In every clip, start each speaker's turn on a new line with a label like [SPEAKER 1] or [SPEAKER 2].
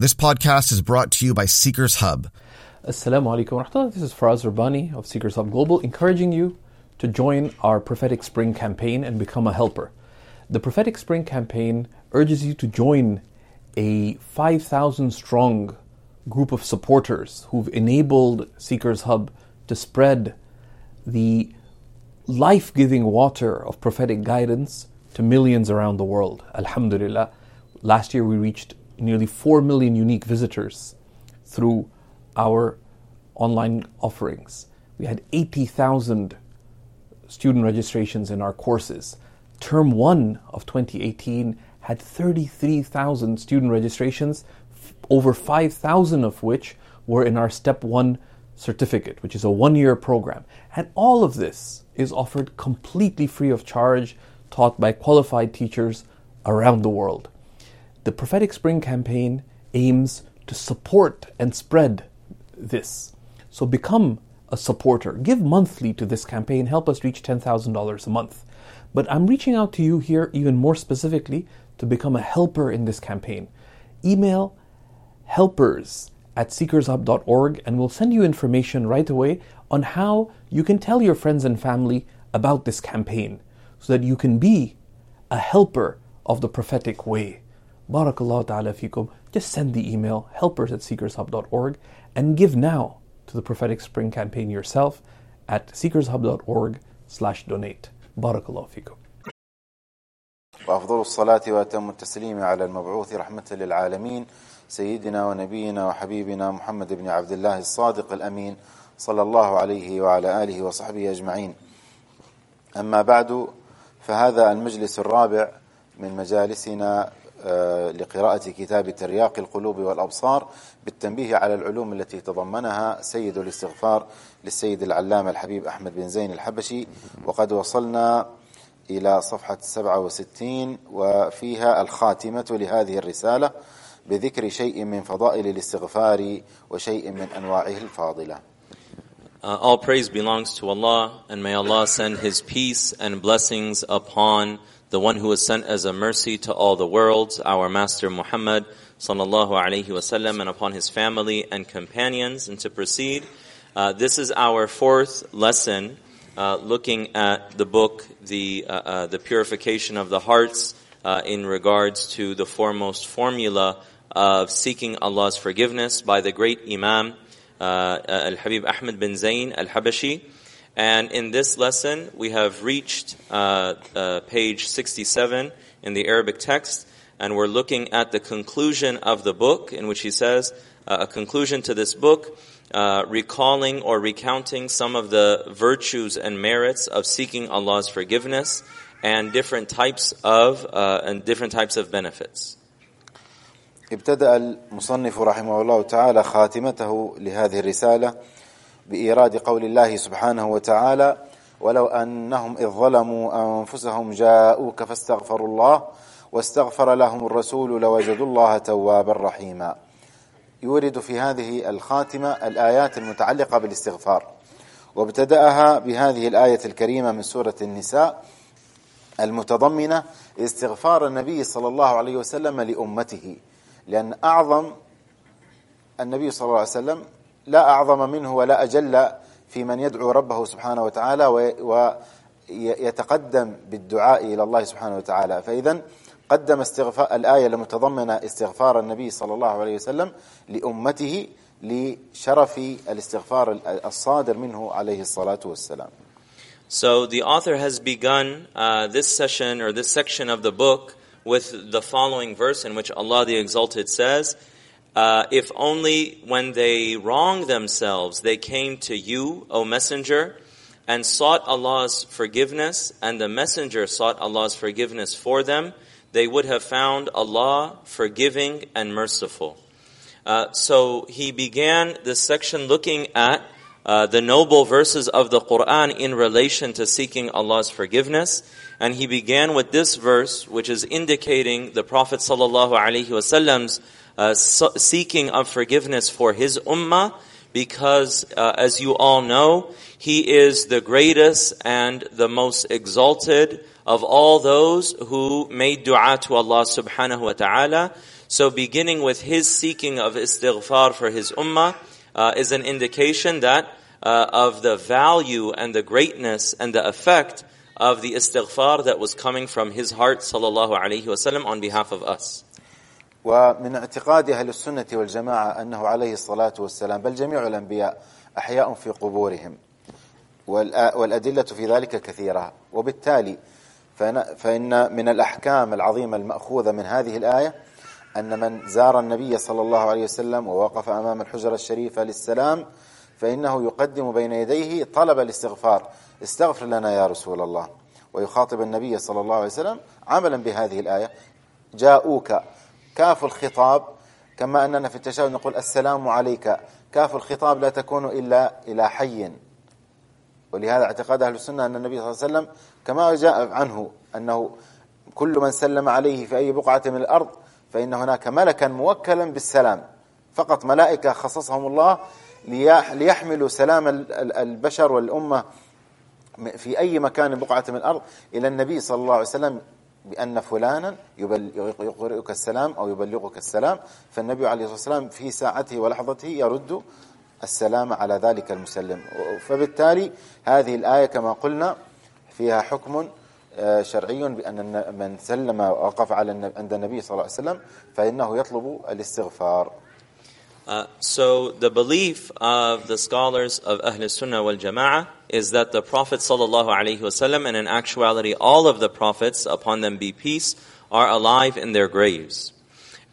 [SPEAKER 1] This podcast is brought to you by Seekers Hub.
[SPEAKER 2] Assalamu alaikum. This is Faraz Rabbani of Seekers Hub Global, encouraging you to join our Prophetic Spring campaign and become a helper. The Prophetic Spring campaign urges you to join a 5,000 strong group of supporters who've enabled Seekers Hub to spread the life giving water of prophetic guidance to millions around the world. Alhamdulillah. Last year we reached nearly 4 million unique visitors through our online offerings. We had 80,000 student registrations in our courses. Term 1 of 2018 had 33,000 student registrations, over 5,000 of which were in our Step 1 certificate, which is a one year program. And all of this is offered completely free of charge, taught by qualified teachers around the world. The Prophetic Spring campaign aims to support and spread this. So become a supporter. Give monthly to this campaign. Help us reach $10,000 a month. But I'm reaching out to you here even more specifically to become a helper in this campaign. Email helpers at seekershub.org and we'll send you information right away on how you can tell your friends and family about this campaign so that you can be a helper of the prophetic way. Barakallahu ta'ala fikum. Just send the email helpers at seekershub.org and give now to the prophetic spring campaign yourself at seekershub.org slash donate. Barakallahu fikum.
[SPEAKER 3] وأفضل الصلاة وأتم التسليم على المبعوث رحمة للعالمين سيدنا ونبينا وحبيبنا محمد بن عبد الله الصادق الأمين صلى الله عليه وعلى آله وصحبه أجمعين أما بعد فهذا المجلس الرابع من مجالسنا لقراءة كتاب ترياق القلوب والأبصار بالتنبيه على العلوم التي تضمنها سيد الاستغفار للسيد العلامة الحبيب أحمد بن زين الحبشي. وقد وصلنا إلى صفحة 67 وفيها الخاتمة لهذه الرسالة بذكر شيء من فضائل الاستغفار وشيء من أنواعه الفاضلة.
[SPEAKER 4] Uh, all praise belongs to Allah, and may Allah send His peace and blessings upon the one who was sent as a mercy to all the worlds, our Master Muhammad sallallahu alaihi wasallam, and upon his family and companions. And to proceed, uh, this is our fourth lesson, uh, looking at the book, the uh, uh the purification of the hearts, uh, in regards to the foremost formula of seeking Allah's forgiveness by the great Imam. Uh, Al Habib Ahmed bin Zayn Al Habashi. And in this lesson, we have reached uh, uh, page 67 in the Arabic text, and we're looking at the conclusion of the book, in which he says, uh, a conclusion to this book, uh, recalling or recounting some of the virtues and merits of seeking Allah's forgiveness and different types of uh, and different types of benefits.
[SPEAKER 3] ابتدأ المصنف رحمه الله تعالى خاتمته لهذه الرسالة بإيراد قول الله سبحانه وتعالى ولو أنهم إذ ظلموا أنفسهم جاءوك فاستغفروا الله واستغفر لهم الرسول لوجدوا الله توابا رحيما. يورد في هذه الخاتمة الآيات المتعلقة بالاستغفار وابتدأها بهذه الآية الكريمة من سورة النساء المتضمنة استغفار النبي صلى الله عليه وسلم لأمته لأن أعظم النبي صلى الله عليه وسلم لا أعظم منه ولا أجل في من يدعو ربه سبحانه وتعالى ويتقدم بالدعاء إلى الله سبحانه وتعالى. فإذا قدم استغفار الآية المتضمنة استغفار النبي صلى الله عليه وسلم لأمته لشرف الاستغفار الصادر منه عليه الصلاة والسلام.
[SPEAKER 4] So the author has begun uh, this session or this section of the book with the following verse in which Allah the Exalted says, uh, If only when they wronged themselves they came to you, O Messenger, and sought Allah's forgiveness, and the Messenger sought Allah's forgiveness for them, they would have found Allah forgiving and merciful. Uh, so he began this section looking at uh, the noble verses of the Quran in relation to seeking Allah's forgiveness. And he began with this verse, which is indicating the Prophet sallallahu alaihi wasallam's uh, seeking of forgiveness for his ummah, because uh, as you all know, he is the greatest and the most exalted of all those who made dua to Allah subhanahu wa ta'ala. So beginning with his seeking of istighfar for his ummah uh, is an indication that uh, of the value and the greatness and the effect of the istighfar that was coming from his heart sallallahu alaihi wasallam on behalf of us.
[SPEAKER 3] ومن اعتقاد أهل السنة والجماعة أنه عليه الصلاة والسلام بل جميع الأنبياء أحياء في قبورهم والأدلة في ذلك كثيرة. وبالتالي فإن من الأحكام العظيمة المأخوذة من هذه الآية أن من زار النبي صلى الله عليه وسلم ووقف أمام الحجرة الشريفة للسلام فإنه يقدم بين يديه طلب الاستغفار. استغفر لنا يا رسول الله. ويخاطب النبي صلى الله عليه وسلم عملا بهذه الآية. جاءوك كاف الخطاب كما أننا في التشهد نقول السلام عليك. كاف الخطاب لا تكون إلا إلى حي. ولهذا اعتقاد أهل السنة أن النبي صلى الله عليه وسلم كما جاء عنه أنه كل من سلم عليه في أي بقعة من الأرض فإن هناك ملكا موكلا بالسلام. فقط ملائكة خصصهم الله ليح- ليحملوا سلام ال- ال- البشر والأمة في أي مكان بقعة من الأرض إلى النبي صلى الله عليه وسلم بأن فلانا يقرئك السلام أو يبلغك السلام فالنبي عليه الصلاة والسلام في ساعته ولحظته يرد السلام على ذلك المسلم. فبالتالي هذه الآية كما قلنا فيها حكم آه، شرعي بأن من سلم وقف على عند النبي صلى الله عليه وسلم فإنه يطلب الاستغفار.
[SPEAKER 4] Uh, so the belief of the scholars of Ahl Sunnah wal Jama'ah is that the Prophet wasallam, and in actuality all of the prophets, upon them be peace, are alive in their graves.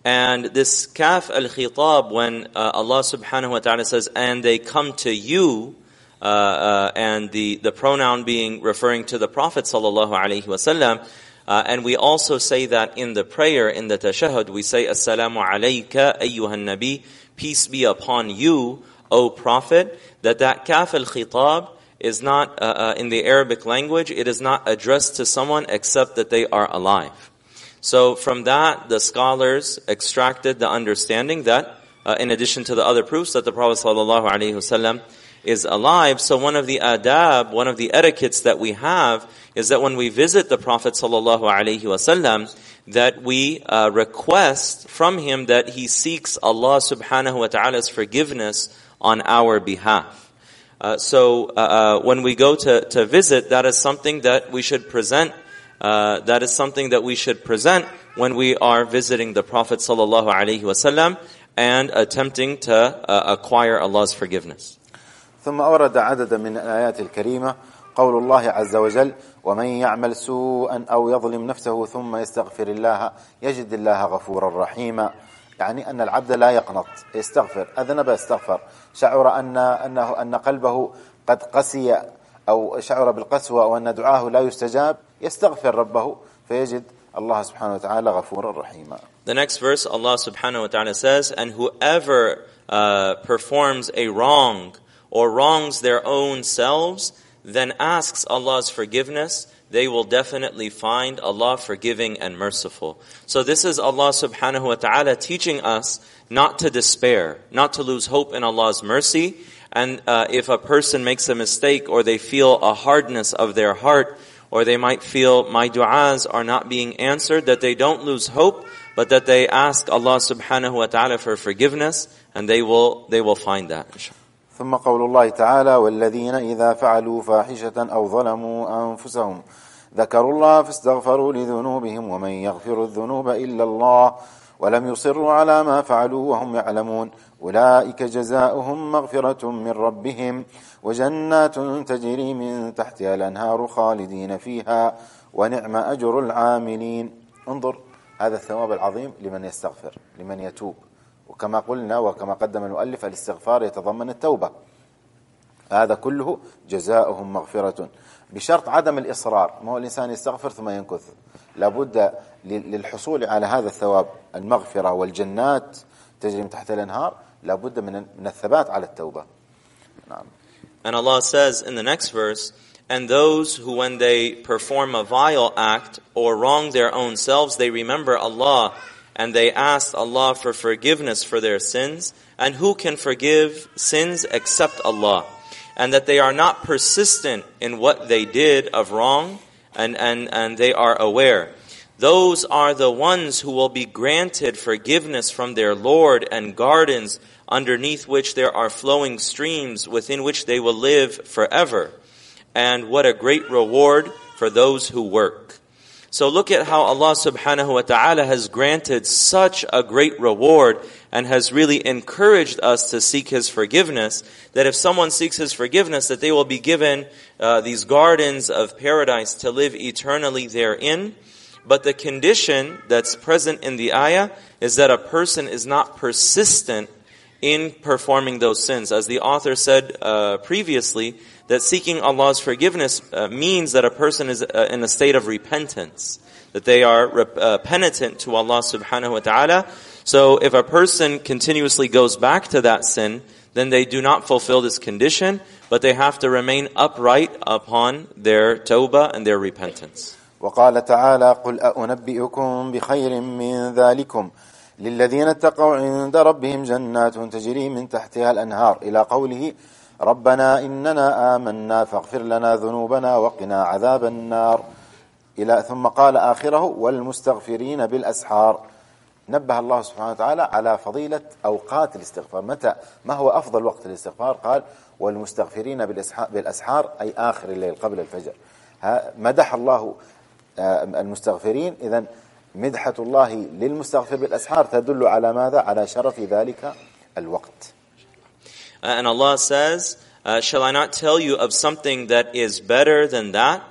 [SPEAKER 4] And this kaf al khitab, when uh, Allah subhanahu wa ta'ala says, and they come to you, uh, uh, and the, the pronoun being referring to the Prophet sallallahu alaihi wasallam, uh, and we also say that in the prayer, in the tashahhud, we say, Assalamu alayka ayyuhan nabi, peace be upon you, O Prophet, that that kaf al khitab is not, uh, uh, in the Arabic language, it is not addressed to someone except that they are alive. So from that, the scholars extracted the understanding that, uh, in addition to the other proofs, that the Prophet sallallahu alaihi wasallam is alive. So one of the adab, one of the etiquettes that we have is that when we visit the Prophet sallallahu alaihi wasallam, that we uh, request from him that he seeks Allah subhanahu wa ta'ala's forgiveness on our behalf. Uh, so uh, uh, when we go to, to visit, that is something that we should present. Uh, that is something that we should present when we are visiting the Prophet sallallahu alaihi wasallam and attempting to uh, acquire Allah's forgiveness.
[SPEAKER 3] ثم أورد عددا من الآيات الكريمة قول الله عز وجل ومن يعمل سوءا أو يظلم نفسه ثم يستغفر الله يجد الله غفورا رحيما. يعني أن العبد لا يقنط يستغفر أذنب يستغفر شعر أن أنه أن قلبه قد قسي أو شعر بالقسوة أو أن دعاه لا يستجاب يستغفر ربه فيجد الله سبحانه وتعالى غفورا رحيما.
[SPEAKER 4] The next verse, Allah subhanahu wa ta'ala says, And whoever uh, performs a wrong or wrongs their own selves, then asks Allah's forgiveness, they will definitely find Allah forgiving and merciful. So this is Allah subhanahu wa ta'ala teaching us not to despair, not to lose hope in Allah's mercy. And uh, if a person makes a mistake or they feel a hardness of their heart, or they might feel my du'as are not being answered, that they don't lose hope, but that they ask Allah subhanahu wa ta'ala for forgiveness, and they will, they will find that. inshallah.
[SPEAKER 3] ثم قول الله تعالى والذين إذا فعلوا فاحشة أو ظلموا أنفسهم ذكروا الله فاستغفروا لذنوبهم ومن يغفر الذنوب إلا الله ولم يصروا على ما فعلوا وهم يعلمون أولئك جزاؤهم مغفرة من ربهم وجنات تجري من تحتها الأنهار خالدين فيها ونعم أجر العاملين انظر هذا الثواب العظيم لمن يستغفر لمن يتوب. وكما قلنا وكما قدم المؤلف الاستغفار يتضمن التوبة. هذا كله جزاؤهم مغفرة. بشرط عدم الإصرار ما هو الإنسان يستغفر ثم ينكث. لابد للحصول على هذا الثواب المغفرة والجنات تجري من تحت الأنهار لابد من من الثبات على التوبة. نعم.
[SPEAKER 4] And Allah says in the next verse, and those who when they perform a vile act or wrong their own selves, they remember Allah and they ask Allah for forgiveness for their sins. And who can forgive sins except Allah? And that they are not persistent in what they did of wrong and, and, and they are aware. those are the ones who will be granted forgiveness from their Lord and gardens underneath which there are flowing streams within which they will live forever. And what a great reward for those who work. So look at how Allah subhanahu wa ta'ala has granted such a great reward and has really encouraged us to seek His forgiveness, that if someone seeks His forgiveness, that they will be given uh, these gardens of paradise to live eternally therein. But the condition that's present in the ayah is that a person is not persistent in performing those sins. As the author said uh, previously, that seeking Allah's forgiveness uh, means that a person is uh, in a state of repentance, that they are rep- uh, penitent to Allah subhanahu wa ta'ala. So if a person continuously goes back to that sin, then they do not fulfill this condition, but they have to remain upright upon their tawbah and their repentance.
[SPEAKER 3] وقال تعالى قل أنبئكم بخير من ذلكم للذين اتقوا عند ربهم جنات تجري من تحتها الأنهار. إلى قوله ربنا إننا آمنا فاغفر لنا ذنوبنا وقنا عذاب النار. إلى ثم قال آخره والمستغفرين بالأسحار. نبه الله سبحانه وتعالى على فضيلة أوقات الاستغفار. متى؟ ما هو أفضل وقت الاستغفار؟ قال والمستغفرين بالأسحار أي آخر الليل قبل الفجر. مدح الله المستغفرين. إذا مدحة الله للمستغفر بالأسحار تدل على ماذا على شرف ذلك الوقت
[SPEAKER 4] And Allah says, uh, Shall I not tell you of something that is better than that?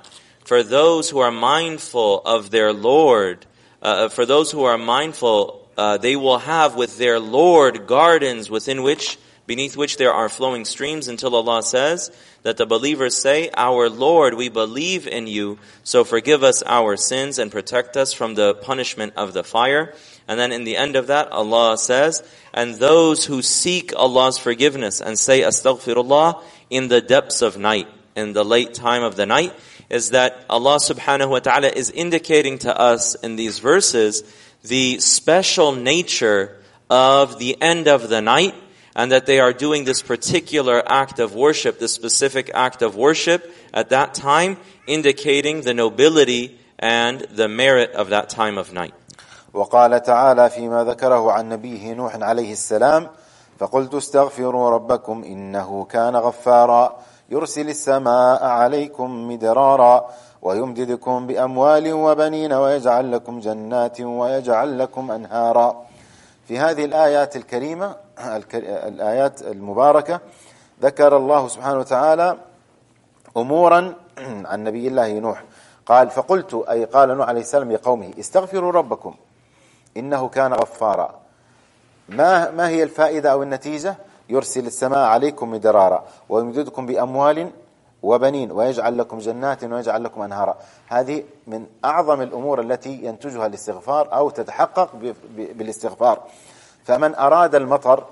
[SPEAKER 4] For those who are mindful of their Lord, uh, for those who are mindful, uh, they will have with their Lord gardens within which, beneath which there are flowing streams until Allah says that the believers say, Our Lord, we believe in you, so forgive us our sins and protect us from the punishment of the fire. And then in the end of that, Allah says, and those who seek Allah's forgiveness and say astaghfirullah in the depths of night, in the late time of the night, is that Allah subhanahu wa ta'ala is indicating to us in these verses the special nature of the end of the night and that they are doing this particular act of worship, this specific act of worship at that time, indicating the nobility and the merit of that time of night.
[SPEAKER 3] وقال تعالى فيما ذكره عن نبيه نوح عليه السلام فقلت استغفروا ربكم انه كان غفارا يرسل السماء عليكم مدرارا ويمددكم باموال وبنين ويجعل لكم جنات ويجعل لكم انهارا في هذه الآيات الكريمة الآيات المباركة ذكر الله سبحانه وتعالى أمورا عن نبي الله نوح. قال فقلت أي قال نوح عليه السلام لقومه استغفروا ربكم إنه كان غفارا. ما ما هي الفائدة أو النتيجة؟ يرسل السماء عليكم مدرارا ويمددكم بأموال وبنين ويجعل لكم جنات ويجعل لكم أنهارا. هذه من أعظم الأمور التي ينتجها الاستغفار أو تتحقق بالاستغفار. فمن أراد المطر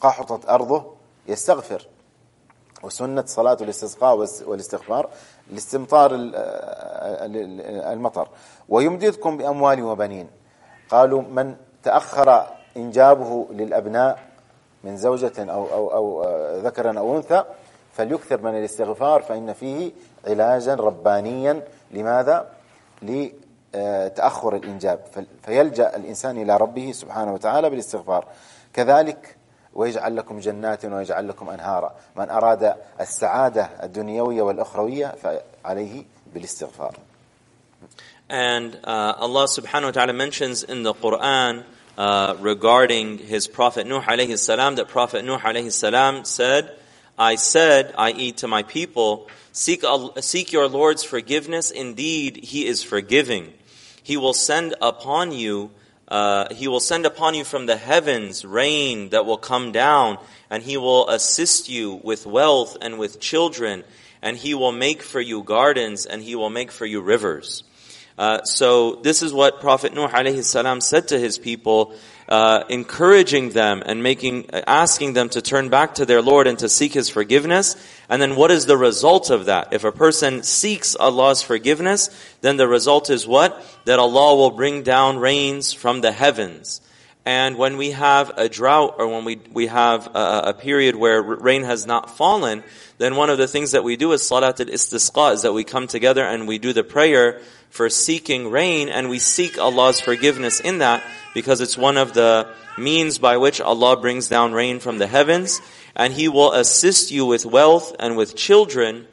[SPEAKER 3] قحطت أرضه يستغفر. وسنة صلاة الاستسقاء والاستغفار لاستمطار المطر. ويمددكم بأموال وبنين. قالوا من تأخر إنجابه للأبناء من زوجة أو, أو, أو ذكرا أو أنثى فليكثر من الاستغفار فإن فيه علاجا ربانيا. لماذا؟ لتأخر الإنجاب. فيلجأ الإنسان إلى ربه سبحانه وتعالى بالاستغفار. كذلك ويجعل لكم جنات ويجعل لكم أنهارا. من أراد السعادة الدنيوية والأخروية فعليه بالاستغفار.
[SPEAKER 4] And uh, Allah subhanahu wa ta'ala mentions in the Quran uh, regarding his Prophet Nuh alayhi salam that Prophet Nuh alayhi salam said, I said, i.e. to my people, seek, seek your Lord's forgiveness. Indeed, He is forgiving. He will send upon you uh, he will send upon you from the heavens rain that will come down, and he will assist you with wealth and with children, and he will make for you gardens, and he will make for you rivers. Uh, so this is what Prophet Nuh alayhi salam said to his people, uh, encouraging them and making, asking them to turn back to their Lord and to seek His forgiveness. And then what is the result of that? If a person seeks Allah's forgiveness, then the result is what? That Allah will bring down rains from the heavens. And when we have a drought or when we, we have a, a period where rain has not fallen, then one of the things that we do is salat al-istisqa, is that we come together and we do the prayer for seeking rain and we seek Allah's forgiveness in that because it's one of the means by which Allah brings down rain from the heavens and He will assist you with wealth and with children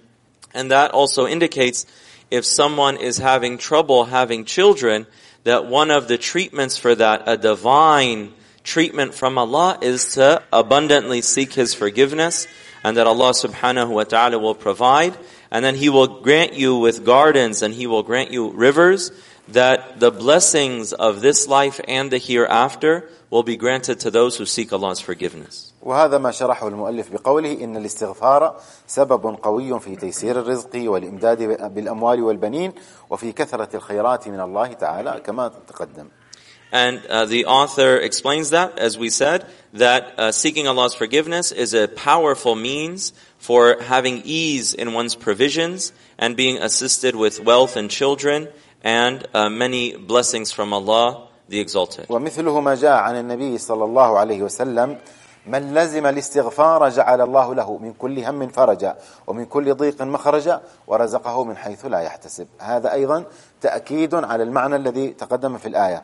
[SPEAKER 4] and that also indicates if someone is having trouble having children, that one of the treatments for that, a divine treatment from Allah is to abundantly seek His forgiveness and that Allah subhanahu wa ta'ala will provide and then He will grant you with gardens and He will grant you rivers that the blessings of this life and the hereafter will be granted to those who seek Allah's forgiveness.
[SPEAKER 3] وهذا ما شرحه المؤلف بقوله إن الاستغفار سبب قوي في تيسير الرزق والإمداد بالأموال والبنين وفي كثرة الخيرات من الله تعالى كما تقدم
[SPEAKER 4] And uh, the author explains that, as we said, that uh, seeking Allah's forgiveness is a powerful means for having ease in one's provisions and being assisted with wealth and children And uh, many blessings from Allah, the Exalted.
[SPEAKER 3] ومثله ما جاء عن النبي صلى الله عليه وسلم من لزم الاستغفار جعل الله له من كل هم فرجا ومن كل ضيق مخرجا ورزقه من حيث لا يحتسب. هذا أيضا تأكيد على المعنى الذي تقدم في الآية.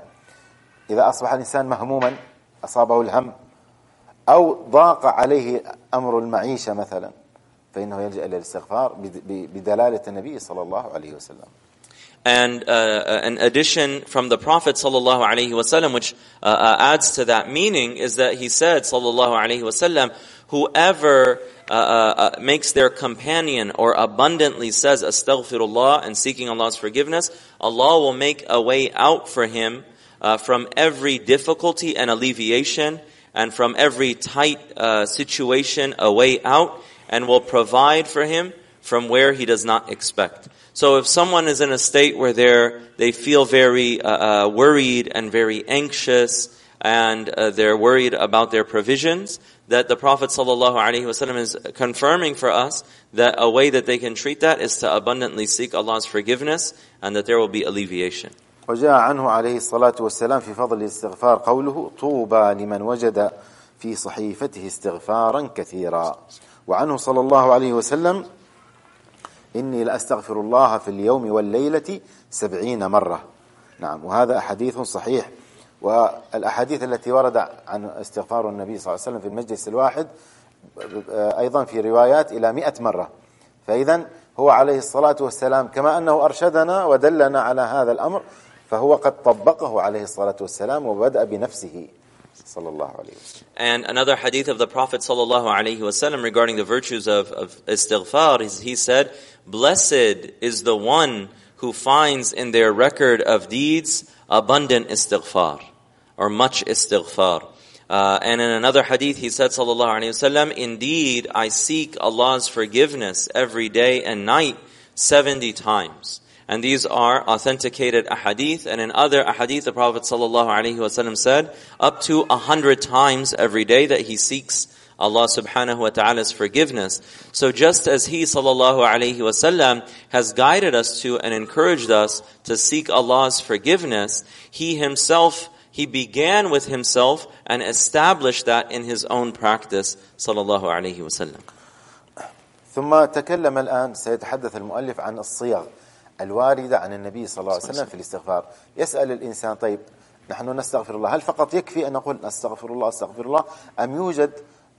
[SPEAKER 3] إذا أصبح الإنسان مهموما أصابه الهم أو ضاق عليه أمر المعيشة مثلا فإنه يلجأ إلى الاستغفار بدلالة النبي صلى الله عليه وسلم.
[SPEAKER 4] And uh, an addition from the Prophet sallallahu alaihi wasallam, which uh, uh, adds to that meaning, is that he said sallallahu alaihi wasallam, whoever uh, uh, uh, makes their companion or abundantly says astaghfirullah and seeking Allah's forgiveness, Allah will make a way out for him from every difficulty and alleviation, and from every tight situation a way out, and will provide for him from where he does not expect. So if someone is in a state where they're, they feel very uh, uh, worried and very anxious and uh, they're worried about their provisions, that the Prophet ﷺ is confirming for us that a way that they can treat that is to abundantly seek Allah's forgiveness and that there will be alleviation.
[SPEAKER 3] وجاء عنه عليه الصلاة والسلام في فضل الاستغفار قوله طوبى لمن وجد في صحيفته استغفارا كثيرا وعنه صلى الله عليه وسلم إني لأستغفر الله في اليوم والليلة سبعين مرة. نعم وهذا حديث صحيح. والأحاديث التي ورد عن استغفار النبي صلى الله عليه وسلم في المجلس الواحد أيضا في روايات إلى مئة مرة. فإذا هو عليه الصلاة والسلام كما أنه أرشدنا ودلنا على هذا الأمر فهو قد طبقه عليه الصلاة والسلام وبدأ بنفسه.
[SPEAKER 4] And another hadith of the Prophet wasallam regarding the virtues of, of istighfar, he said, Blessed is the one who finds in their record of deeds abundant istighfar, or much istighfar. Uh, and in another hadith, he said, sallallahu alaihi wasallam, Indeed, I seek Allah's forgiveness every day and night 70 times. And these are authenticated ahadith. And in other ahadith, the Prophet ﷺ said, up to a hundred times every day that he seeks Allah subhanahu wa ta'ala's forgiveness. So just as he sallallahu alayhi wasallam has guided us to and encouraged us to seek Allah's forgiveness, he himself he began with himself and established that in his own practice sallallahu alayhi wasallam.
[SPEAKER 3] ثم تكلم الآن سيتحدث المؤلف عن الصيغ الواردة عن النبي صلى الله عليه وسلم في الاستغفار. يسأل الإنسان طيب نحن نستغفر الله هل فقط يكفي أن نقول نستغفر الله أستغفر الله أم يوجد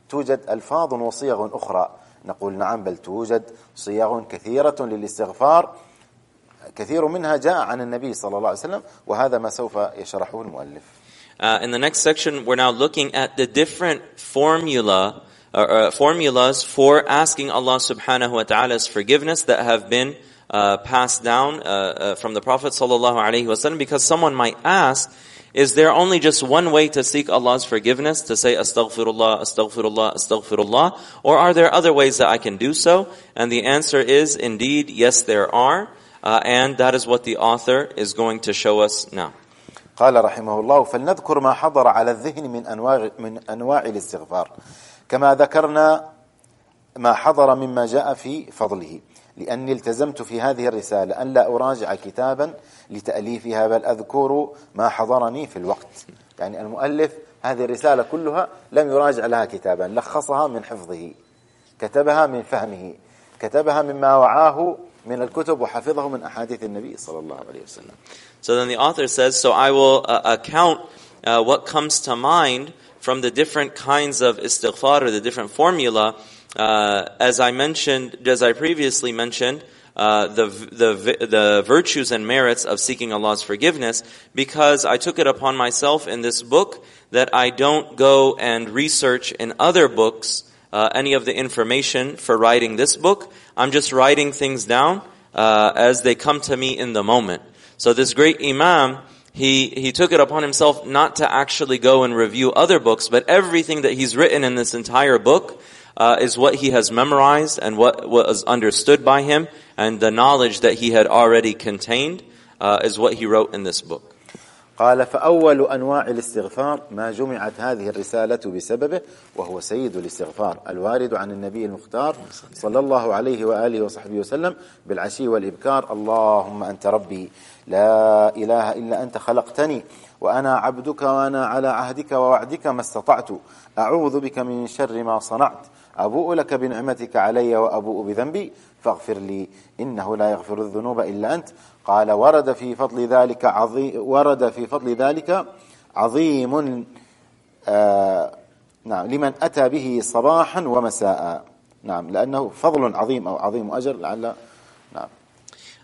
[SPEAKER 3] توجد ألفاظ وصيغ أخرى؟ نقول نعم بل توجد صيغ كثيرة للاستغفار. كثير منها جاء عن النبي صلى الله عليه وسلم وهذا ما سوف يشرحه المؤلف.
[SPEAKER 4] Uh, in the next section, we're now looking at the different formula, uh, uh, formulas for asking Allah subhanahu wa ta'ala's forgiveness that have been uh, passed down uh, uh, from the Prophet sallallahu alaihi wasallam because someone might ask, is there only just one way to seek Allah's forgiveness, to say astaghfirullah, astaghfirullah, astaghfirullah, or are there other ways that I can do so? And the answer is indeed, yes there are, uh, and that is what the author is going to show us now.
[SPEAKER 3] قال رحمه الله فلنذكر ما حضر على الذهن من انواع من انواع الاستغفار كما ذكرنا ما حضر مما جاء في فضله لأني التزمت في هذه الرسالة أن لا أراجع كتابا لتأليفها بل أذكر ما حضرني في الوقت يعني المؤلف هذه الرسالة كلها لم يراجع لها كتابا لخصها من حفظه كتبها من فهمه كتبها مما وعاه من الكتب وحفظه من أحاديث النبي صلى الله عليه وسلم
[SPEAKER 4] So then the author says, so I will uh, account uh, what comes to mind from the different kinds of istighfar or the different formula. Uh, as I mentioned, as I previously mentioned, uh, the, the, the virtues and merits of seeking Allah's forgiveness because I took it upon myself in this book that I don't go and research in other books uh, any of the information for writing this book. I'm just writing things down uh, as they come to me in the moment. So this great Imam, he, he took it upon himself not to actually go and review other books, but everything that he's written in this entire book uh, is what he has memorized and what was understood by him, and the knowledge that he had already contained uh, is what he wrote in this book.
[SPEAKER 3] قال فأول أنواع الاستغفار ما جمعت هذه الرسالة بسببه وهو سيد الاستغفار الوارد عن النبي المختار صلى الله عليه وآله وصحبه وسلم بالعشي والإبكار اللهم أنت ربي لا إله إلا أنت خلقتني وأنا عبدك وأنا على عهدك ووعدك ما استطعت أعوذ بك من شر ما صنعت أبوء لك بنعمتك علي وأبوء بذنبي فاغفر لي إنه لا يغفر الذنوب إلا أنت. قال ورد في فضل ذلك عظيم ورد في فضل ذلك عظيم آه نعم لمن أتى به صباحا ومساء. نعم لأنه فضل عظيم أو عظيم أجر لعل نعم.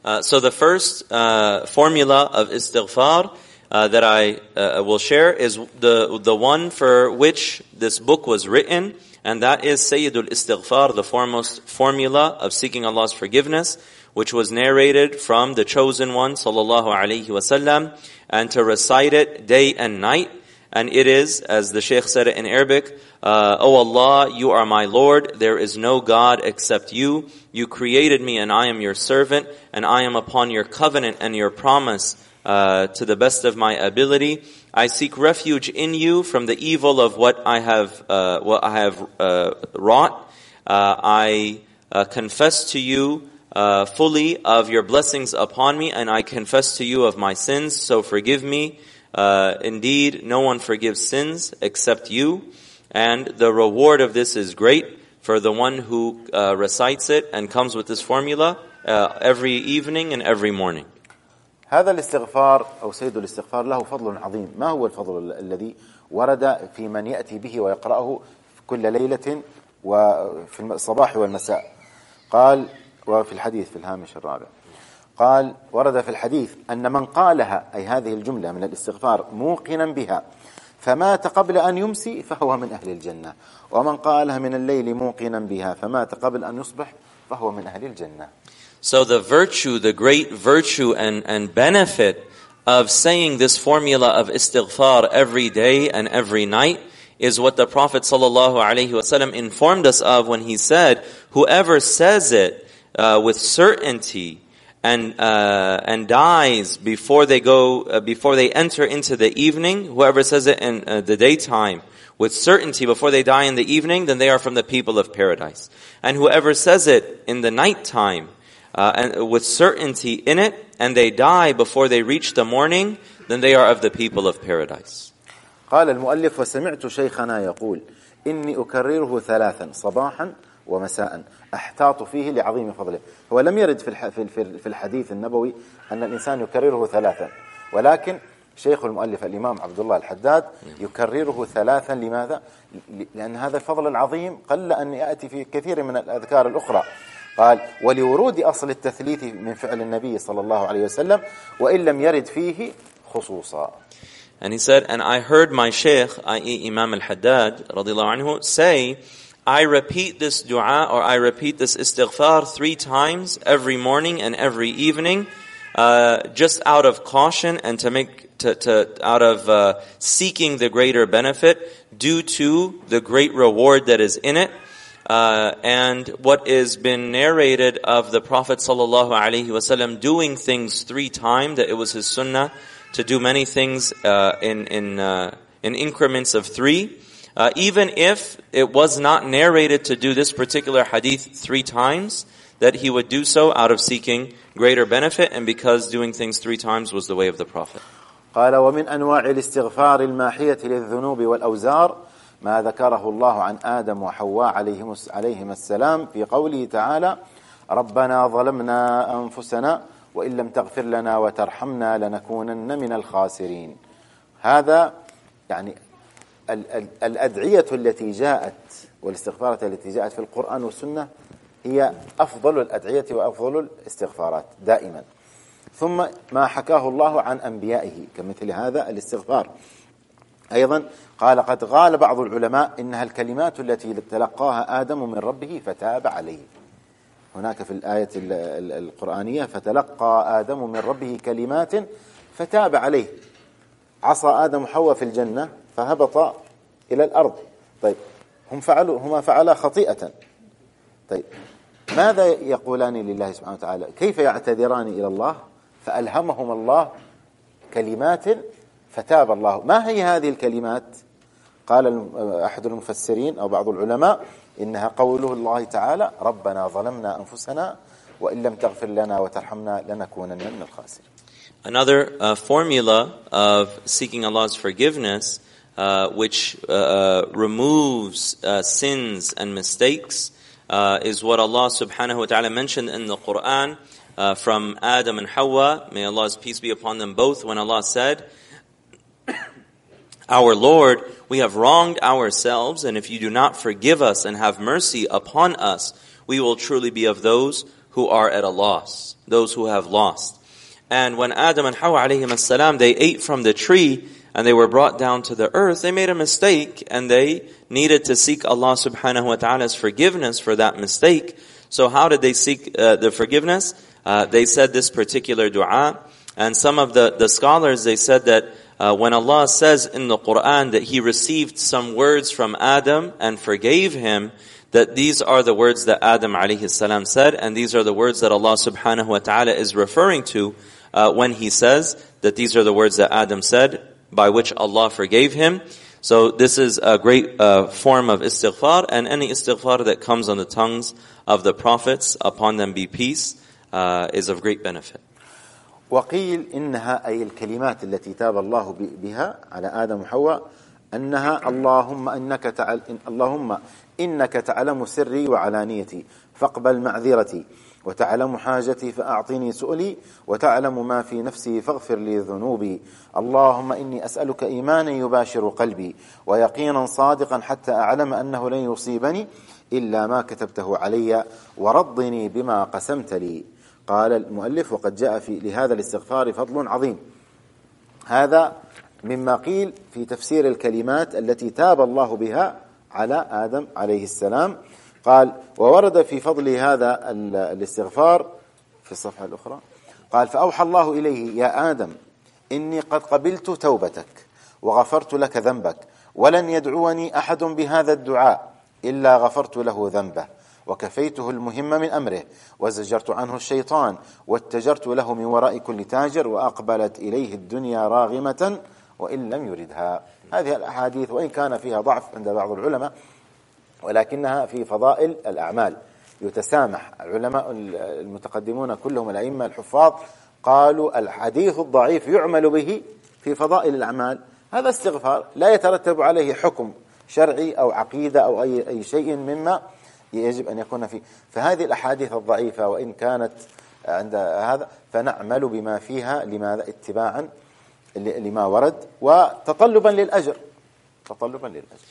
[SPEAKER 4] Uh, so the first uh, formula of istighfar uh, that I uh, will share is the the one for which this book was written, and that is Sayyidul Istighfar, the foremost formula of seeking Allah's forgiveness, which was narrated from the chosen one, sallallahu alaihi wasallam, and to recite it day and night. And it is, as the Shaykh said it in Arabic, uh, O Allah, you are my Lord, there is no God except you. You created me and I am your servant, and I am upon your covenant and your promise uh, to the best of my ability. I seek refuge in you from the evil of what I have, uh, what I have uh, wrought. Uh, I uh, confess to you uh, fully of your blessings upon me, and I confess to you of my sins. So forgive me. Uh, indeed, no one forgives sins except you, and the reward of this is great for the one who uh, recites it and comes with this formula uh, every evening and every morning.
[SPEAKER 3] هذا الاستغفار أو سيد الاستغفار له فضل عظيم. ما هو الفضل ال- الذي ورد في من يأتي به ويقرأه كل ليلة وفي الصباح والمساء؟ قال وفي الحديث في الهامش الرابع. قال ورد في الحديث أن من قالها أي هذه الجملة من الاستغفار موقنا بها فمات قبل أن يمسي فهو من أهل الجنة. ومن قالها من الليل موقنا بها فمات قبل أن يصبح فهو من أهل الجنة.
[SPEAKER 4] So the virtue, the great virtue and, and benefit of saying this formula of istighfar every day and every night is what the Prophet ﷺ informed us of when he said, whoever says it uh, with certainty and uh, and dies before they go uh, before they enter into the evening, whoever says it in uh, the daytime with certainty before they die in the evening, then they are from the people of paradise. And whoever says it in the nighttime uh, and with certainty in it, and they die before they reach the morning, then they are of the people of paradise.
[SPEAKER 3] قال المؤلف وسمعت شيخنا يقول إني أكرره ثلاثا صباحا ومساء أحتاط فيه لعظيم فضله هو لم يرد في الح- في- في في الحديث النبوي أن الإنسان يكرره ثلاثا ولكن شيخ المؤلف الإمام عبد الله الحداد يكرره ثلاثا لماذا؟ ل- لأن هذا الفضل العظيم قل أن يأتي في كثير من الأذكار الأخرى قال ولورود أصل التثليث من فعل النبي صلى الله عليه وسلم وإن لم يرد فيه خصوصا
[SPEAKER 4] And he said, and I heard my sheikh, i.e. Imam al-Haddad, radiallahu anhu, say, I repeat this dua or I repeat this istighfar three times every morning and every evening, uh, just out of caution and to make, to, to, out of uh, seeking the greater benefit due to the great reward that is in it. Uh, and what is been narrated of the Prophet sallallahu alaihi wasallam doing things three times, that it was his sunnah to do many things uh, in in uh, in increments of three. Uh, even if it was not narrated to do this particular hadith three times, that he would do so out of seeking greater benefit and because doing things three times was the way of the Prophet.
[SPEAKER 3] قال ومن أنواع الاستغفار الماحية للذنوب والأوزار ما ذكره الله عن آدم وحواء عليهم عليهما السلام في قوله تعالى ربنا ظلمنا أنفسنا وإن لم تغفر لنا وترحمنا لنكونن من الخاسرين. هذا يعني ال- ال- الأدعية التي جاءت والاستغفارات التي جاءت في القرآن والسنة هي أفضل الأدعية وأفضل الاستغفارات دائما. ثم ما حكاه الله عن أنبيائه كمثل هذا الاستغفار. أيضا قال قد قال بعض العلماء إنها الكلمات التي تلقاها آدم من ربه فتاب عليه. هناك في الآية ال- ال- القرآنية فتلقى آدم من ربه كلمات فتاب عليه. عصى آدم حواء في الجنة فهبط إلى الأرض. طيب هم فعلوا هما فعلا خطيئة. طيب ماذا يقولان لله سبحانه وتعالى؟ كيف يعتذران إلى الله؟ فألهمهم الله كلمات فتاب الله ما هي هذه الكلمات قال أحد المفسرين أو بعض العلماء إنها قوله الله تعالى ربنا ظلمنا أنفسنا وإن لم تغفر لنا وترحمنا لنكونن من الخاسرين
[SPEAKER 4] Another uh, formula of seeking Allah's forgiveness, uh, which uh, uh, removes uh, sins and mistakes, uh, is what Allah subhanahu wa ta'ala mentioned in the Quran uh, from Adam and Hawa. May Allah's peace be upon them both when Allah said, Our Lord, we have wronged ourselves, and if you do not forgive us and have mercy upon us, we will truly be of those who are at a loss, those who have lost. And when Adam and Hawa alayhim salam, they ate from the tree and they were brought down to the earth, they made a mistake and they needed to seek Allah subhanahu wa ta'ala's forgiveness for that mistake. So how did they seek uh, the forgiveness? Uh, they said this particular dua. And some of the, the scholars, they said that uh, when Allah says in the Quran that He received some words from Adam and forgave him, that these are the words that Adam alayhi salam said, and these are the words that Allah subhanahu wa ta'ala is referring to uh, when He says that these are the words that Adam said, by which Allah forgave him. So this is a great uh, form of istighfar, and any istighfar that comes on the tongues of the prophets, upon them be peace, uh, is of great benefit.
[SPEAKER 3] وقيل إنها أي الكلمات التي تاب الله بها على آدم وحواء أنها اللهم إنك تعل اللهم إنك تعلم سري وعلانيتي فاقبل معذرتي وتعلم حاجتي فأعطني سؤلي وتعلم ما في نفسي فاغفر لي ذنوبي. اللهم إني أسألك إيمانا يباشر قلبي ويقينا صادقا حتى أعلم أنه لن يصيبني إلا ما كتبته علي ورضني بما قسمت لي. قال المؤلف وقد جاء في لهذا الاستغفار فضل عظيم. هذا مما قيل في تفسير الكلمات التي تاب الله بها على آدم عليه السلام. قال وورد في فضل هذا ال- الاستغفار في الصفحة الأخرى قال فأوحى الله إليه يا آدم إني قد قبلت توبتك وغفرت لك ذنبك ولن يدعوني أحد بهذا الدعاء إلا غفرت له ذنبه وكفيته المهم من أمره وزجرت عنه الشيطان واتجرت له من وراء كل تاجر وأقبلت إليه الدنيا راغمة وإن لم يردها. هذه الأحاديث وإن كان فيها ضعف عند بعض العلماء ولكنها في فضائل الأعمال. يتسامح العلماء المتقدمون كلهم الأئمة الحفاظ قالوا الحديث الضعيف يعمل به في فضائل الأعمال. هذا استغفار لا يترتب عليه حكم شرعي أو عقيدة أو أي, أي شيء مما يجب أن يكون فيه فهذه الأحاديث الضعيفة وإن كانت عند هذا فنعمل بما فيها لماذا اتباعا لما ورد وتطلبا للأجر تطلبا للأجر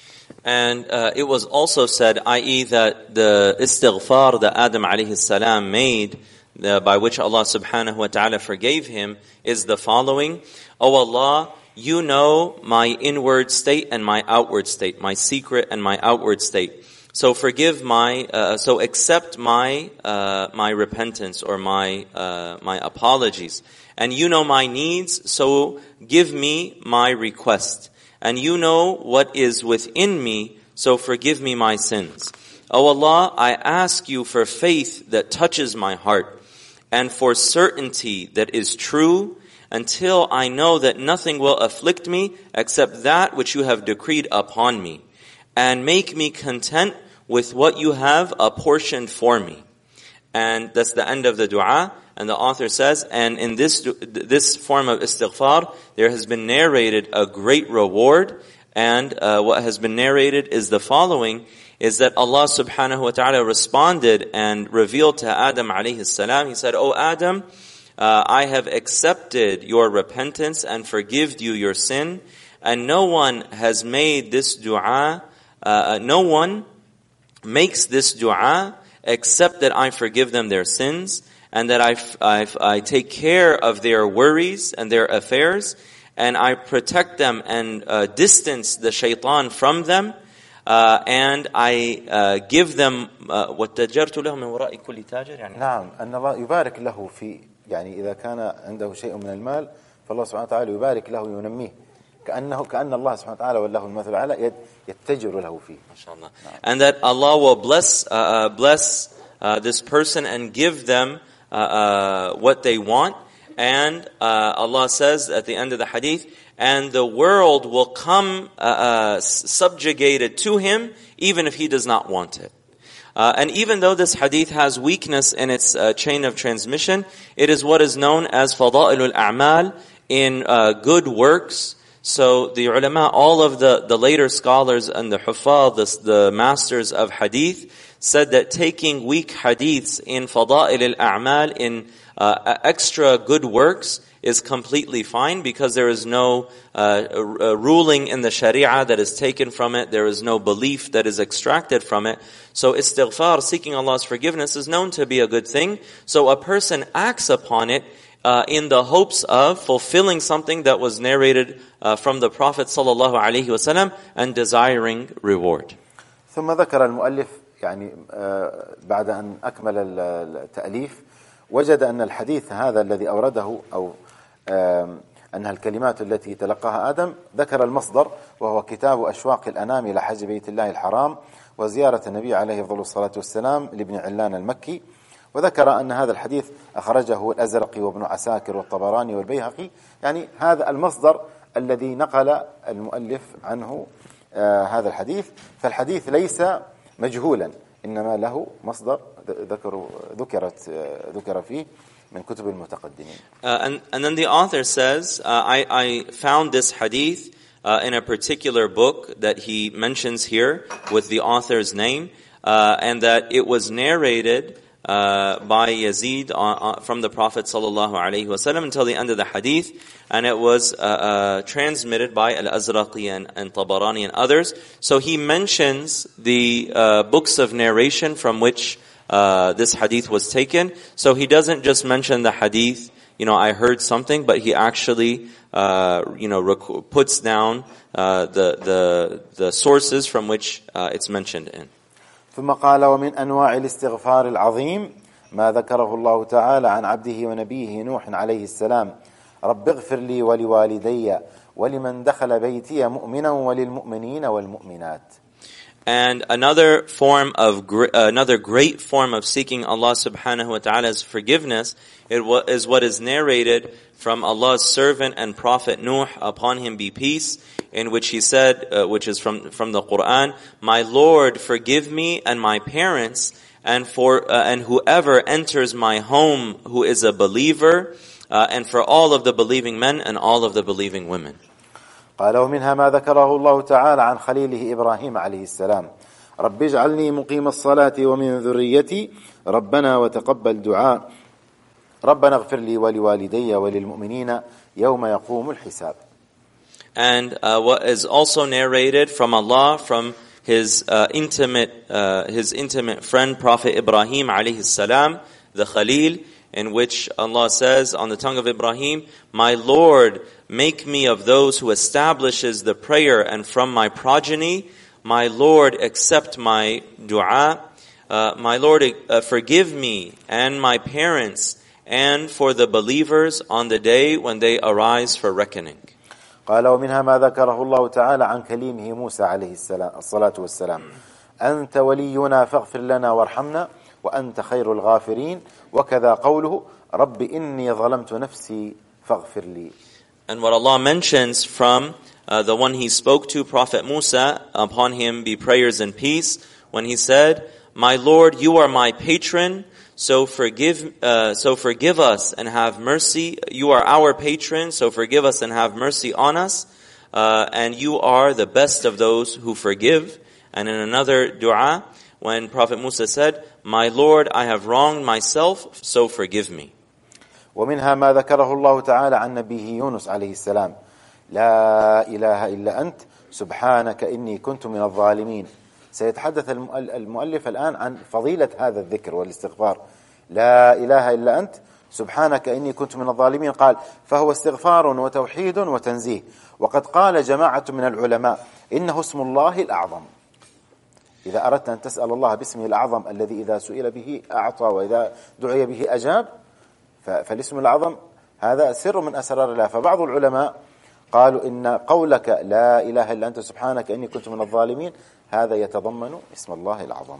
[SPEAKER 4] And uh, it was also said, i.e., that the istighfar that Adam alayhi salam made, the, by which Allah subhanahu wa ta'ala forgave him, is the following. O Allah, you know my inward state and my outward state, my secret and my outward state. So forgive my, uh, so accept my, uh, my repentance or my, uh, my apologies. And you know my needs, so give me my request. And you know what is within me, so forgive me my sins. O Allah, I ask you for faith that touches my heart and for certainty that is true until I know that nothing will afflict me except that which you have decreed upon me. And make me content with what you have apportioned for me. And that's the end of the dua. and the author says, and in this, this form of istighfar, there has been narrated a great reward, and uh, what has been narrated is the following, is that Allah subhanahu wa ta'ala responded and revealed to Adam alayhi salam, he said, O Adam, uh, I have accepted your repentance and forgive you your sin, and no one has made this dua, uh, no one makes this dua except that I forgive them their sins and that I, I, I take care of their worries and their affairs and I protect them and uh, distance the shaitan from them uh, and I uh, give them وَاتَّجَرْتُ لَهُ مِنْ وَرَاءِ كُلِّ تَاجِرٍ يعني
[SPEAKER 3] نعم أن الله يبارك له في يعني إذا كان عنده شيء من المال فالله سبحانه وتعالى يبارك له وينميه كأنه كأن الله سبحانه وتعالى وله المثل الأعلى يتجر له فيه.
[SPEAKER 4] Inshallah. And that Allah will bless uh, uh, bless uh, this person and give them uh, uh, what they want. And uh, Allah says at the end of the hadith, and the world will come subjugated to him, even if he does not want it. and even though this hadith has weakness in its chain of transmission, it is what is known as fada'ilul a'mal in good works. so the ulama, all of the, the later scholars and the huffaz, the, the masters of hadith, said that taking weak hadiths in fada'il al-a'mal, in uh, extra good works, is completely fine because there is no uh, ruling in the sharia that is taken from it. There is no belief that is extracted from it. So istighfar, seeking Allah's forgiveness, is known to be a good thing. So a person acts upon it uh, in the hopes of fulfilling something that was narrated uh, from the Prophet sallallahu alaihi wasallam and desiring reward.
[SPEAKER 3] ثم ذكر المؤلف يعني بعد أن أكمل التأليف وجد أن الحديث هذا الذي أورده أو أنها الكلمات التي تلقاها آدم ذكر المصدر وهو كتاب أشواق الأنام إلى حج بيت الله الحرام وزيارة النبي عليه أفضل الصلاة والسلام لابن علان المكي وذكر أن هذا الحديث أخرجه الأزرقي وابن عساكر والطبراني والبيهقي يعني هذا المصدر الذي نقل المؤلف عنه آه هذا الحديث فالحديث ليس مجهولا إنما له مصدر ذكر ذكرت ذكر فيه من كتب المتقدمين.
[SPEAKER 4] Uh, and, and then the author says, uh, I, I found this hadith uh, in a particular book that he mentions here with the author's name, uh, and that it was narrated uh, by Yazid uh, from the Prophet sallallahu alaihi wasallam until the end of the hadith, and it was uh, uh transmitted by Al Azraqi and, and, Tabarani and others. So he mentions the uh, books of narration from which uh, this hadith was taken. So he doesn't just mention the hadith. You know, I heard something, but he actually, you know, rec- puts down the the the sources from which it's mentioned in.
[SPEAKER 3] ثم قال ومن انواع الاستغفار العظيم ما ذكره الله تعالى عن عبده ونبيه نوح عليه السلام رب اغفر لي ولوالدي ولمن دخل بيتي مؤمنا وللمؤمنين والمؤمنات
[SPEAKER 4] And another form of uh, another great form of seeking Allah subhanahu wa ta'ala's forgiveness is what is narrated from Allah's servant and prophet Nuh upon him be peace in which he said uh, which is from from the Quran my Lord forgive me and my parents and for uh, and whoever enters my home who is a believer uh, and for all of the believing men and all of the believing women
[SPEAKER 3] قال ومنها ما ذكره الله تعالى عن خليله ابراهيم عليه السلام رب اجعلني مقيم الصلاه ومن ذريتي ربنا وتقبل دعاء ربنا اغفر لي ولوالدي وللمؤمنين يوم يقوم الحساب
[SPEAKER 4] And uh, what is also narrated from Allah from his uh, intimate uh, his intimate friend Prophet Ibrahim alayhi salam, the Khalil, in which Allah says on the tongue of Ibrahim, My Lord, make me of those who establishes the prayer and from my progeny, my Lord, accept my dua, uh, my Lord, uh, forgive me and my parents and for the believers on the day when they arise for reckoning.
[SPEAKER 3] قال ومنها ما ذكره الله تعالى عن كليمه موسى عليه السلام الصلاة والسلام أنت ولينا فاغفر لنا وارحمنا وأنت خير الغافرين وكذا قوله رب إني ظلمت نفسي فاغفر لي
[SPEAKER 4] And what Allah mentions from uh, the one He spoke to, Prophet Musa, upon him be prayers and peace, when He said, My Lord, you are my patron, So forgive, uh, so forgive us and have mercy. You are our patron, so forgive us and have mercy on us. Uh, and you are the best of those who forgive. And in another dua, when Prophet Musa said, My Lord, I have wronged myself, so forgive me.
[SPEAKER 3] ومنها ما ذكره الله تعالى عن نبيه يونس عليه السلام لا إله إلا أنت سبحانك إني كنت من الظالمين سيتحدث المؤل- المؤلف الآن عن فضيلة هذا الذكر والاستغفار. لا إله إلا أنت سبحانك إني كنت من الظالمين. قال فهو استغفار وتوحيد وتنزيه. وقد قال جماعة من العلماء إنه اسم الله الأعظم. إذا أردت أن تسأل الله باسمه الأعظم الذي إذا سئل به أعطى وإذا دعي به أجاب فالاسم الأعظم هذا سر من أسرار الله. فبعض العلماء قالوا إن قولك لا إله إلا أنت سبحانك إني كنت من الظالمين هذا يتضمن اسم الله الأعظم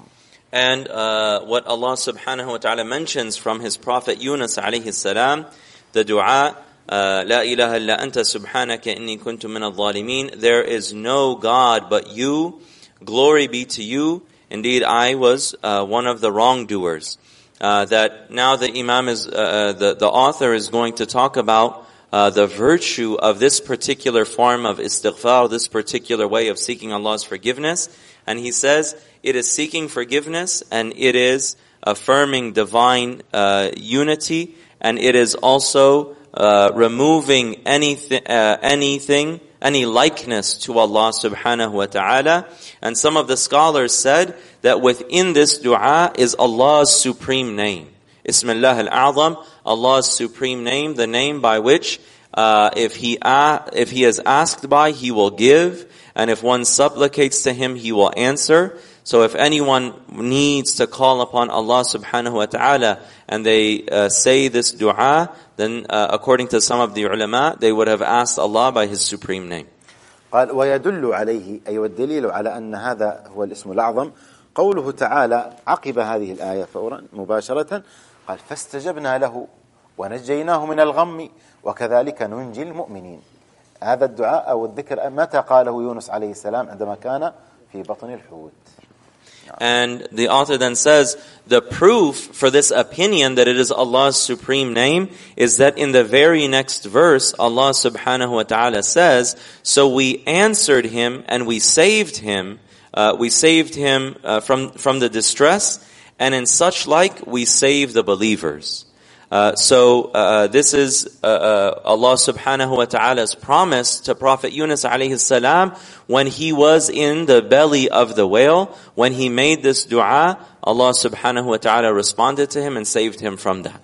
[SPEAKER 4] And uh, what Allah subhanahu wa ta'ala mentions from His Prophet Yunus alayhi salam, the dua, uh, La ilaha illa anta subhanaka inni kuntu min al-zalimin, there is no God but you, glory be to you, indeed I was uh, one of the wrongdoers. Uh, that now the Imam is, uh, the, the author is going to talk about uh, the virtue of this particular form of istighfar, this particular way of seeking Allah's forgiveness. And he says it is seeking forgiveness and it is affirming divine uh, unity and it is also uh, removing anything, uh, anything, any likeness to Allah subhanahu wa ta'ala. And some of the scholars said that within this dua is Allah's supreme name. Ismillah al-A'zam, Allah's supreme name, the name by which uh, if he a- if he is asked by, he will give, and if one supplicates to him, he will answer. So if anyone needs to call upon Allah subhanahu wa ta'ala and they uh, say this dua, then uh, according to some of the ulama, they would have asked Allah by His supreme name.
[SPEAKER 3] قال ويدل عليه أي والدليل على أن هذا هو الاسم الأعظم قوله تعالى عقب هذه الآية فورا مباشرة قال فاستجبنا له ونجيناه من الغم وكذلك ننجي المؤمنين هذا الدعاء أو الذكر متى قاله يونس عليه السلام عندما كان في بطن الحوت
[SPEAKER 4] And the author then says, the proof for this opinion that it is Allah's supreme name is that in the very next verse, Allah subhanahu wa ta'ala says, so we answered him and we saved him, uh, we saved him uh, from, from the distress, and in such like we save the believers. Uh, so uh, this is uh, uh, Allah subhanahu wa ta'ala's promise to Prophet Yunus alayhi salam when he was in the belly of the whale. When he made this dua, Allah subhanahu wa ta'ala responded to him and saved him from that.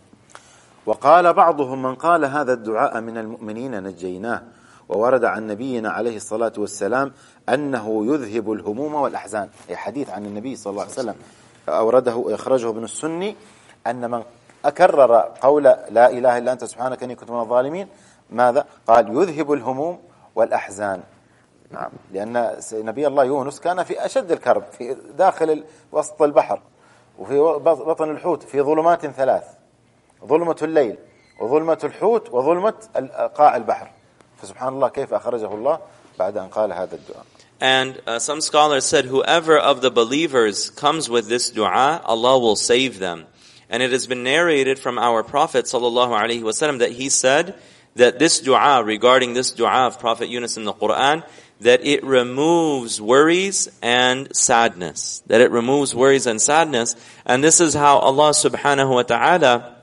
[SPEAKER 3] وقال بعضهم من قال هذا الدعاء من المؤمنين نجيناه وورد عن نبينا عليه الصلاة والسلام أنه يذهب الهموم والأحزان أي حديث عن النبي صلى الله عليه وسلم أورده إخرجه ابن السني أن من أكرر قول لا إله إلا أنت سبحانك إني كنت من الظالمين ماذا؟ قال يذهب الهموم والأحزان. نعم لأن نبي الله يونس كان في أشد الكرب في داخل وسط البحر وفي بطن الحوت في ظلمات ثلاث ظلمة الليل وظلمة الحوت وظلمة قاع البحر. فسبحان الله كيف أخرجه الله بعد أن قال هذا الدعاء.
[SPEAKER 4] And uh, some scholars said, whoever of the believers comes with this dua, Allah will save them. And it has been narrated from our Prophet wasallam that he said that this dua, regarding this dua of Prophet Yunus in the Quran, that it removes worries and sadness. That it removes worries and sadness. And this is how Allah subhanahu wa ta'ala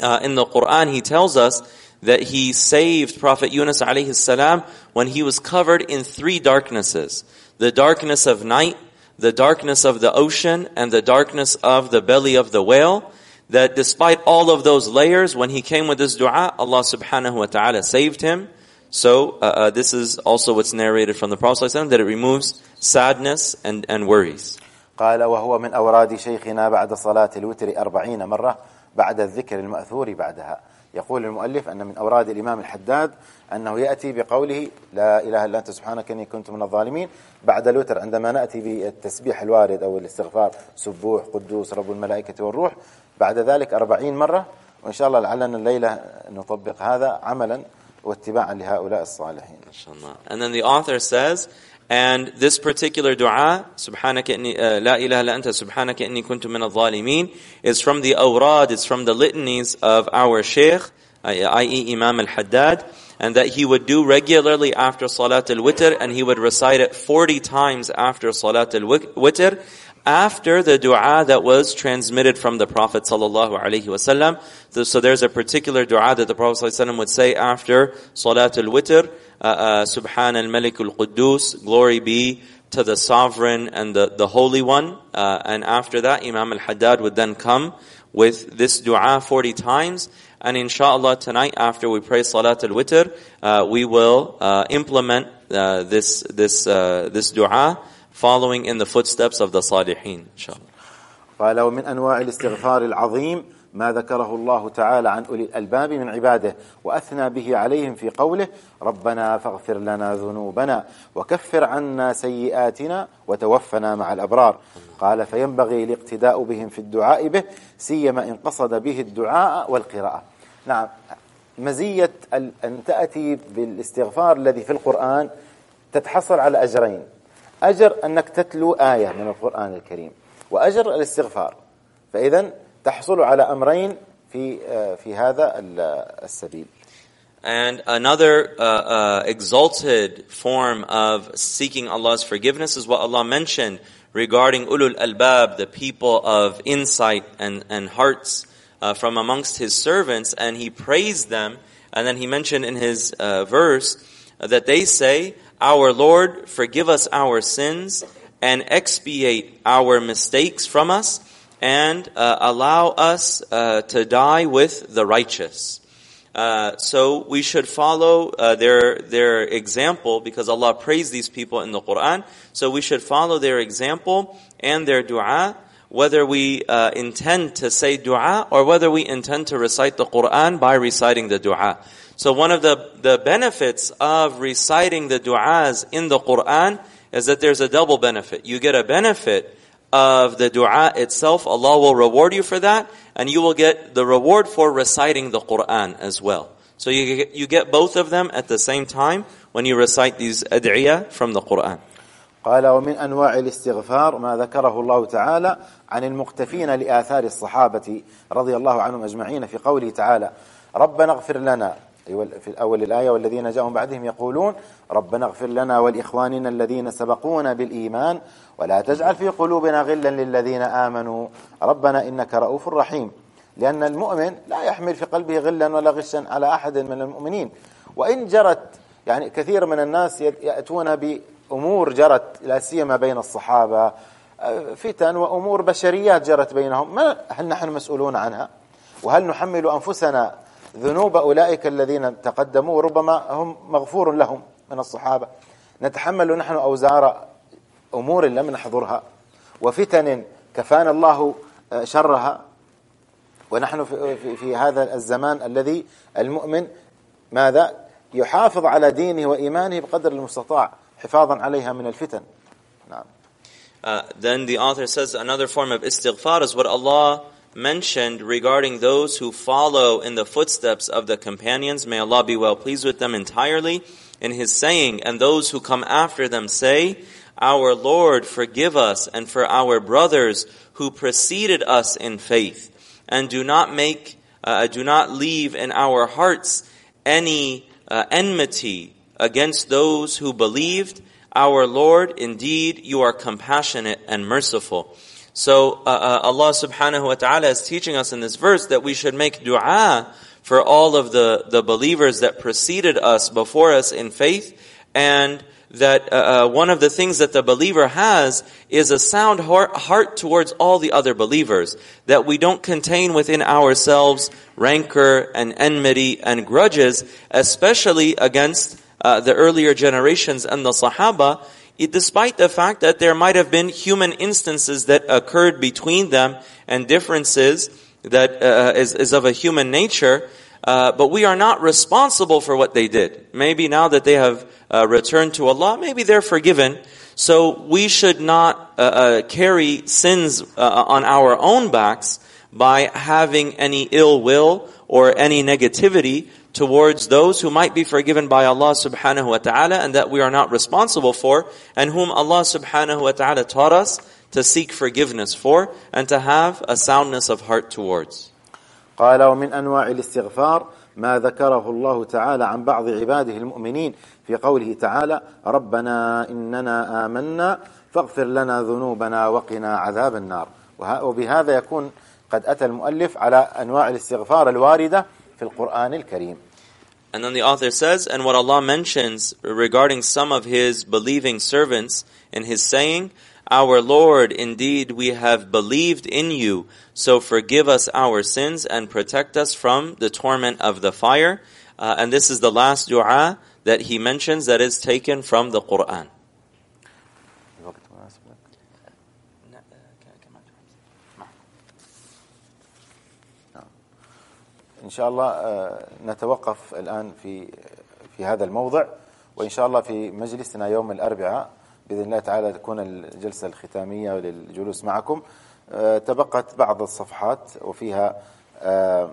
[SPEAKER 4] uh, in the Quran, he tells us that he saved Prophet Yunus alayhi salam when he was covered in three darknesses. The darkness of night, the darkness of the ocean, and the darkness of the belly of the whale. That despite all of those layers, when he came with this dua, Allah subhanahu wa ta'ala saved him. So, uh, uh, this is also what's narrated from the Prophet ﷺ, that it removes sadness and, and worries.
[SPEAKER 3] قال وهو من أوراد شيخنا بعد صلاة الوتر أربعين مرة بعد الذكر المأثور بعدها يقول المؤلف أن من أوراد الإمام الحداد أنه يأتي بقوله لا إله إلا أنت سبحانك إني كنت من الظالمين بعد الوتر عندما نأتي بالتسبيح الوارد أو الاستغفار سبوح قدوس رب الملائكة والروح بعد ذلك أربعين مرة وإن شاء الله لعلنا الليلة نطبق هذا عملا واتباعا لهؤلاء الصالحين
[SPEAKER 4] Inshallah. And then the author says, And this particular dua, Subhanaka inni, uh, La ilaha la anta, Subhanaka inni kuntu min al-zalimin, is from the awrad, it's from the litanies of our Shaykh, uh, i.e. Imam al-Haddad, and that he would do regularly after Salat al-Witr, and he would recite it 40 times after Salat al-Witr, after the dua that was transmitted from the Prophet sallallahu alaihi wasallam. So there's a particular dua that the Prophet sallallahu would say after Salatul Witr, uh, uh, Subhan al-Malik al-Quddus, glory be to the sovereign and the, the holy one. Uh, and after that, Imam al-Haddad would then come with this dua 40 times. And inshallah tonight after we pray Salat al-Witr, uh, we will uh, implement uh, this, this, this dua following in the footsteps of the Salihin, inshallah.
[SPEAKER 3] قال ومن أنواع الاستغفار العظيم ما ذكره الله تعالى عن أولي الألباب من عباده وأثنى به عليهم في قوله ربنا فاغفر لنا ذنوبنا وكفر عنا سيئاتنا وتوفنا مع الأبرار. قال فينبغي الاقتداء بهم في الدعاء به سيما إن قصد به الدعاء والقراءة. نعم مزية أن تأتي بالاستغفار الذي في القرآن تتحصل على أجرين. أجر أنك تتلو آية من القرآن الكريم وأجر الاستغفار. فإذا تحصل على أمرين في في هذا السبيل
[SPEAKER 4] And another uh, uh, exalted form of seeking Allah's forgiveness is what Allah mentioned regarding ulul albab, the people of insight and, and hearts uh, from amongst His servants, and He praised them. And then He mentioned in His uh, verse that they say, Our Lord, forgive us our sins and expiate our mistakes from us and uh, allow us uh, to die with the righteous. Uh, so we should follow uh, their their example because Allah praised these people in the Quran. So we should follow their example and their du'a, whether we uh, intend to say du'a or whether we intend to recite the Quran by reciting the du'a. So one of the, the benefits of reciting the du'as in the Quran is that there's a double benefit. You get a benefit of the dua itself. Allah will reward you for that, and you will get the reward for reciting the Quran as well. So you get, you get both of them at the same time when you recite these ad'iyah from the Quran.
[SPEAKER 3] قال ومن أنواع الاستغفار ما ذكره الله تعالى عن المقتفين لآثار الصحابة رضي الله عنهم أجمعين في قوله تعالى ربنا اغفر لنا في أول الآية والذين جاءوا بعدهم يقولون ربنا اغفر لنا ولإخواننا الذين سبقونا بالإيمان ولا تجعل في قلوبنا غلا للذين آمنوا. ربنا إنك رؤوف رحيم. لأن المؤمن لا يحمل في قلبه غلا ولا غشا على أحد من المؤمنين. وإن جرت يعني كثير من الناس يأتون بأمور جرت لا سيما بين الصحابة فتن وأمور بشريات جرت بينهم. ما هل نحن مسؤولون عنها؟ وهل نحمل أنفسنا ذنوب أولئك الذين تقدموا ربما هم مغفور لهم من الصحابة. نتحمل نحن أوزار أمور لم نحضرها. وفتن كفانا الله شرها. ونحن في, في هذا الزمان الذي المؤمن ماذا؟ يحافظ على دينه وإيمانه بقدر المستطاع حفاظا عليها من الفتن. نعم.
[SPEAKER 4] Uh, then the author says another form of istighfar is what Allah mentioned regarding those who follow in the footsteps of the companions. May Allah be well pleased with them entirely. In His saying, and those who come after them say, Our Lord, forgive us and for our brothers who preceded us in faith, and do not make, uh, do not leave in our hearts any uh, enmity against those who believed. Our Lord, indeed, you are compassionate and merciful. So uh, uh, Allah subhanahu wa ta'ala is teaching us in this verse that we should make dua for all of the, the believers that preceded us before us in faith and that uh, uh one of the things that the believer has is a sound heart, heart towards all the other believers. That we don't contain within ourselves rancor and enmity and grudges, especially against uh, the earlier generations and the Sahaba, despite the fact that there might have been human instances that occurred between them and differences that uh, is, is of a human nature, uh, but we are not responsible for what they did. Maybe now that they have uh, returned to Allah, maybe they're forgiven. So we should not uh, uh, carry sins uh, on our own backs, by having any ill will or any negativity towards those who might be forgiven by Allah subhanahu wa ta'ala and that we are not responsible for and whom Allah subhanahu wa ta'ala taught us to seek forgiveness for and to have a soundness of heart towards.
[SPEAKER 3] قال ومن انواع الاستغفار ما ذكره الله تعالى عن بعض عباده المؤمنين في قوله تعالى ربنا اننا امنا فاغفر لنا ذنوبنا وقنا عذاب النار وه- وبهذا يكون قد اتى المؤلف على انواع الاستغفار الوارده في القران الكريم
[SPEAKER 4] And then the author says, and what Allah mentions regarding some of His believing servants in His saying, Our Lord, indeed we have believed in you, so forgive us our sins and protect us from the torment of the fire. Uh, and this is the last dua that he mentions that is taken from the Quran.
[SPEAKER 3] إن شاء الله آه، نتوقف الآن في في هذا الموضع وإن شاء الله في مجلسنا يوم الأربعاء بإذن الله تعالى تكون الجلسة الختامية للجلوس معكم. آه، تبقت بعض الصفحات وفيها آه،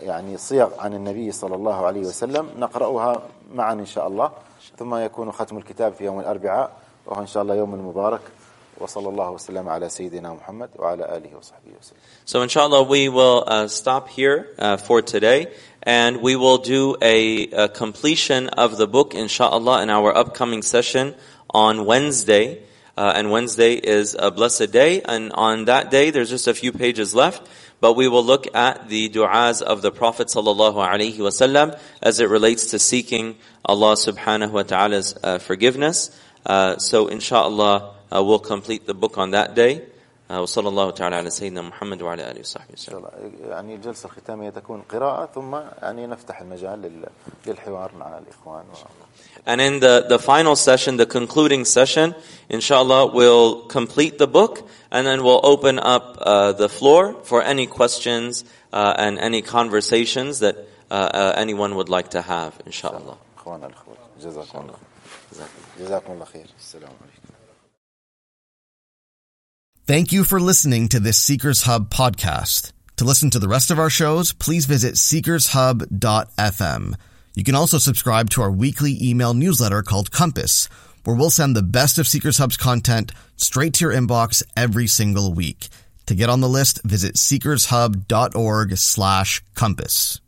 [SPEAKER 3] يعني صيغ عن النبي صلى الله عليه وسلم نقرأها معا إن شاء الله ثم يكون ختم الكتاب في يوم الأربعاء وهو إن شاء الله يوم مبارك وصلى الله وسلم على سيدنا محمد وعلى آله وصحبه وسلم
[SPEAKER 4] So inshallah, we will uh, stop here uh, for today, and we will do a, a completion of the book, inshallah, in our upcoming session on Wednesday. Uh, and Wednesday is a blessed day, and on that day, there's just a few pages left. But we will look at the du'as of the Prophet sallallahu alaihi wasallam as it relates to seeking Allah subhanahu wa ta'ala's uh, forgiveness. Uh, so inshallah, uh, we'll complete the book on that day. Uh, وصلى الله تعالى على سيدنا محمد وعلى آله وصحبه
[SPEAKER 3] إن
[SPEAKER 4] وسلم.
[SPEAKER 3] شاء الله يعني الجلسة الختامية تكون قراءة ثم يعني نفتح المجال لل- للحوار مع الإخوان و...
[SPEAKER 4] And in the, the final session, the concluding session, inshallah, we'll complete the book and then we'll open up uh, the floor for any questions uh, and any conversations that uh, uh, anyone would like to have, inshallah.
[SPEAKER 3] إخوانا الأخوات جزاكم الله خير جزاكم الله خير السلام عليكم
[SPEAKER 1] Thank you for listening to this Seekers Hub podcast. To listen to the rest of our shows, please visit seekershub.fm. You can also subscribe to our weekly email newsletter called Compass, where we'll send the best of Seekers Hub's content straight to your inbox every single week. To get on the list, visit seekershub.org slash compass.